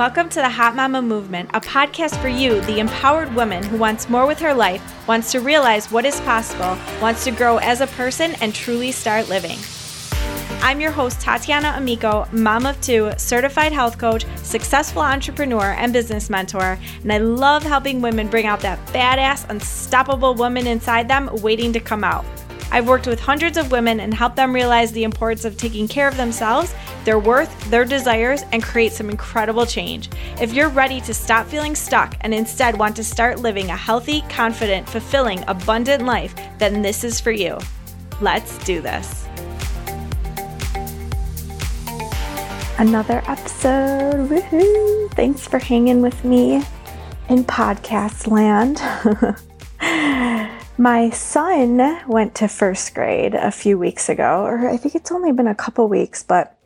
Welcome to the Hot Mama Movement, a podcast for you, the empowered woman who wants more with her life, wants to realize what is possible, wants to grow as a person, and truly start living. I'm your host, Tatiana Amico, mom of two, certified health coach, successful entrepreneur, and business mentor. And I love helping women bring out that badass, unstoppable woman inside them waiting to come out. I've worked with hundreds of women and helped them realize the importance of taking care of themselves, their worth, their desires, and create some incredible change. If you're ready to stop feeling stuck and instead want to start living a healthy, confident, fulfilling, abundant life, then this is for you. Let's do this. Another episode. Woohoo! Thanks for hanging with me in podcast land. My son went to first grade a few weeks ago, or I think it's only been a couple weeks, but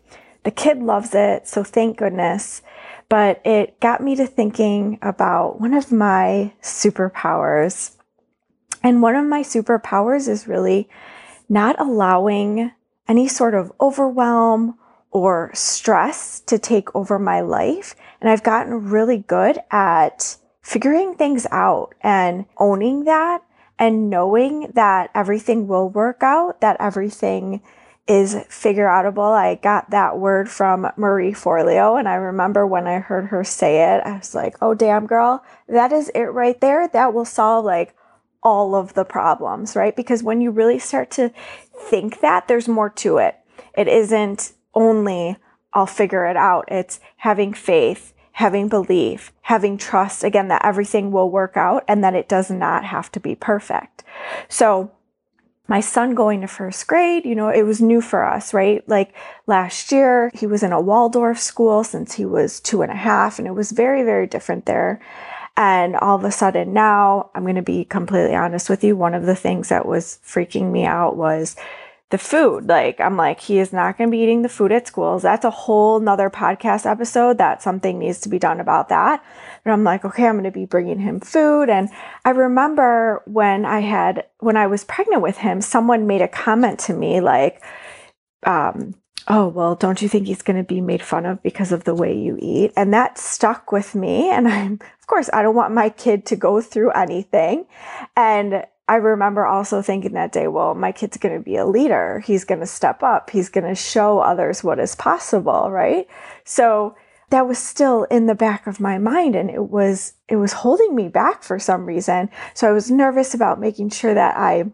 the kid loves it, so thank goodness. But it got me to thinking about one of my superpowers. And one of my superpowers is really not allowing any sort of overwhelm or stress to take over my life. And I've gotten really good at figuring things out and owning that and knowing that everything will work out, that everything is figure outable. I got that word from Marie Forleo, and I remember when I heard her say it, I was like, oh, damn, girl, that is it right there. That will solve like all of the problems, right? Because when you really start to think that, there's more to it. It isn't only, I'll figure it out, it's having faith having belief, having trust, again, that everything will work out and that it does not have to be perfect. So, my son going to first grade, you know, it was new for us, right? Like last year, he was in a Waldorf school since he was two and a half, and it was very, very different there. And all of a sudden now, I'm going to be completely honest with you. One of the things that was freaking me out was the food. Like, I'm like, he is not going to be eating the food at schools. That's a whole nother podcast episode that something needs to be done about that. But I'm like, okay, I'm going to be bringing him food. And I remember when I had, when I was pregnant with him, someone made a comment to me like, um, oh, well, don't you think he's going to be made fun of because of the way you eat? And that stuck with me. And I'm, of course, I don't want my kid to go through anything. And I remember also thinking that day, well, my kid's going to be a leader. He's going to step up. He's going to show others what is possible, right? So that was still in the back of my mind and it was it was holding me back for some reason. So I was nervous about making sure that I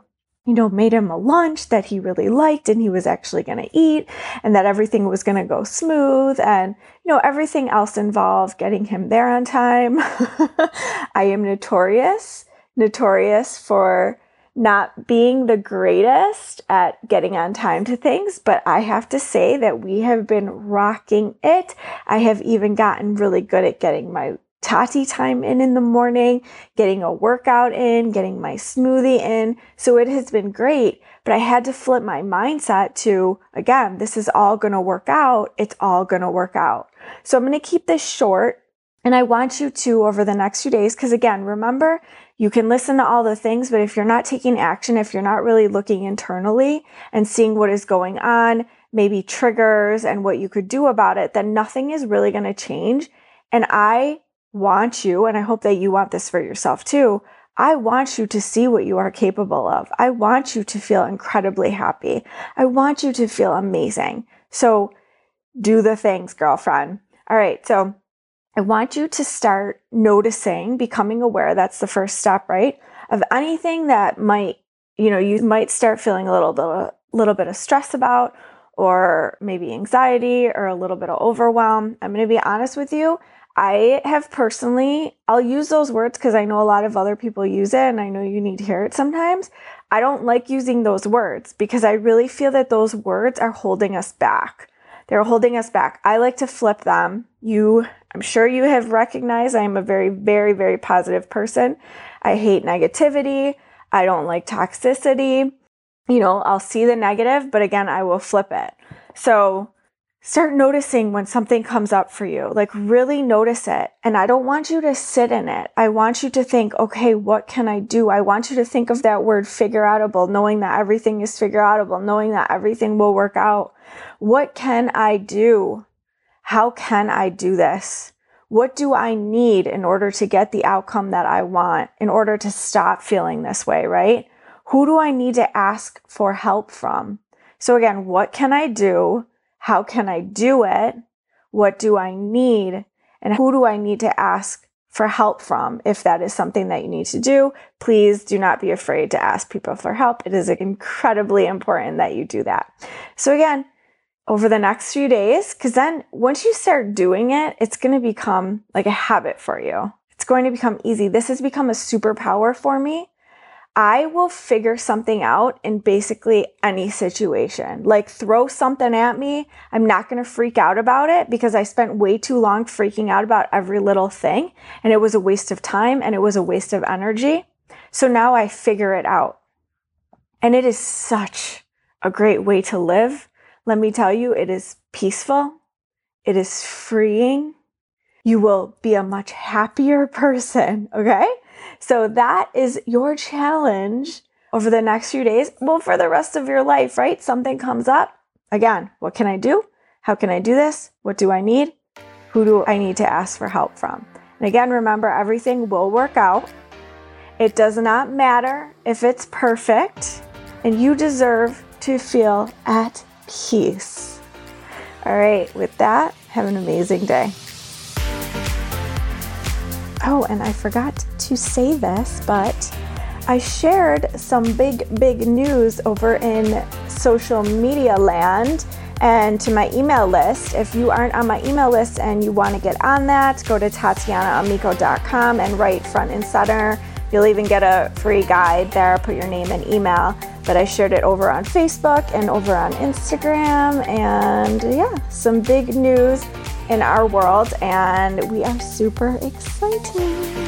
you know, made him a lunch that he really liked and he was actually going to eat and that everything was going to go smooth and, you know, everything else involved getting him there on time. I am notorious notorious for not being the greatest at getting on time to things, but I have to say that we have been rocking it. I have even gotten really good at getting my Tati time in in the morning, getting a workout in, getting my smoothie in. So it has been great, but I had to flip my mindset to, again, this is all going to work out. It's all going to work out. So I'm going to keep this short. And I want you to over the next few days, because again, remember, you can listen to all the things, but if you're not taking action, if you're not really looking internally and seeing what is going on, maybe triggers and what you could do about it, then nothing is really going to change. And I want you, and I hope that you want this for yourself too. I want you to see what you are capable of. I want you to feel incredibly happy. I want you to feel amazing. So do the things, girlfriend. All right. So I want you to start noticing, becoming aware. That's the first step, right? Of anything that might, you know, you might start feeling a little bit, a little bit of stress about, or maybe anxiety, or a little bit of overwhelm. I'm going to be honest with you. I have personally, I'll use those words because I know a lot of other people use it and I know you need to hear it sometimes. I don't like using those words because I really feel that those words are holding us back. They're holding us back. I like to flip them. You, I'm sure you have recognized I am a very, very, very positive person. I hate negativity. I don't like toxicity. You know, I'll see the negative, but again, I will flip it. So start noticing when something comes up for you. Like really notice it. And I don't want you to sit in it. I want you to think, okay, what can I do? I want you to think of that word figure outable, knowing that everything is figure outable, knowing that everything will work out. What can I do? How can I do this? What do I need in order to get the outcome that I want, in order to stop feeling this way, right? Who do I need to ask for help from? So again, what can I do? How can I do it? What do I need? And who do I need to ask for help from if that is something that you need to do? Please do not be afraid to ask people for help. It is incredibly important that you do that. So again, over the next few days, because then once you start doing it, it's going to become like a habit for you. It's going to become easy. This has become a superpower for me I will figure something out in basically any situation. Like throw something at me. I'm not going to freak out about it because I spent way too long freaking out about every little thing and it was a waste of time and it was a waste of energy. So now I figure it out. And it is such a great way to live. Let me tell you, it is peaceful. It is freeing. You will be a much happier person. Okay. So that is your challenge over the next few days. Well, for the rest of your life, right? Something comes up. Again, what can I do? How can I do this? What do I need? Who do I need to ask for help from? And again, remember everything will work out. It does not matter if it's perfect, and you deserve to feel at peace. All right, with that, have an amazing day. Oh, and I forgot to say this, but I shared some big, big news over in social media land and to my email list. If you aren't on my email list and you want to get on that, go to TatianaAmico.com and right front and center. You'll even get a free guide there. Put your name and email. But I shared it over on Facebook and over on Instagram. And yeah, some big news in our world, and we are super excited.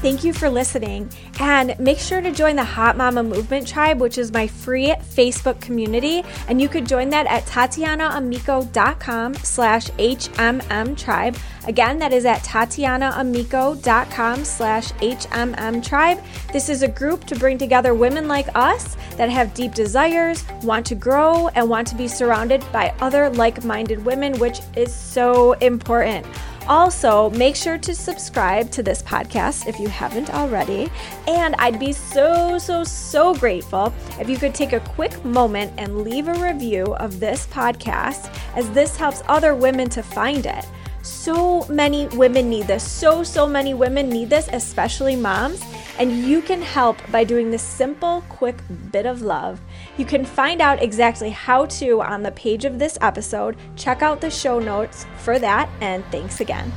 Thank you for listening. And make sure to join the Hot Mama Movement Tribe, which is my free Facebook community. And you could join that at TatianaAmico.com slash HMM tribe. Again, that is at TatianaAmico.com slash HMM tribe. This is a group to bring together women like us that have deep desires, want to grow, and want to be surrounded by other like minded women, which is so important. Also, make sure to subscribe to this podcast if you haven't already. And I'd be so, so, so grateful if you could take a quick moment and leave a review of this podcast, as this helps other women to find it. So many women need this. So, so many women need this, especially moms. And you can help by doing this simple, quick bit of love. You can find out exactly how to on the page of this episode. Check out the show notes for that, and thanks again.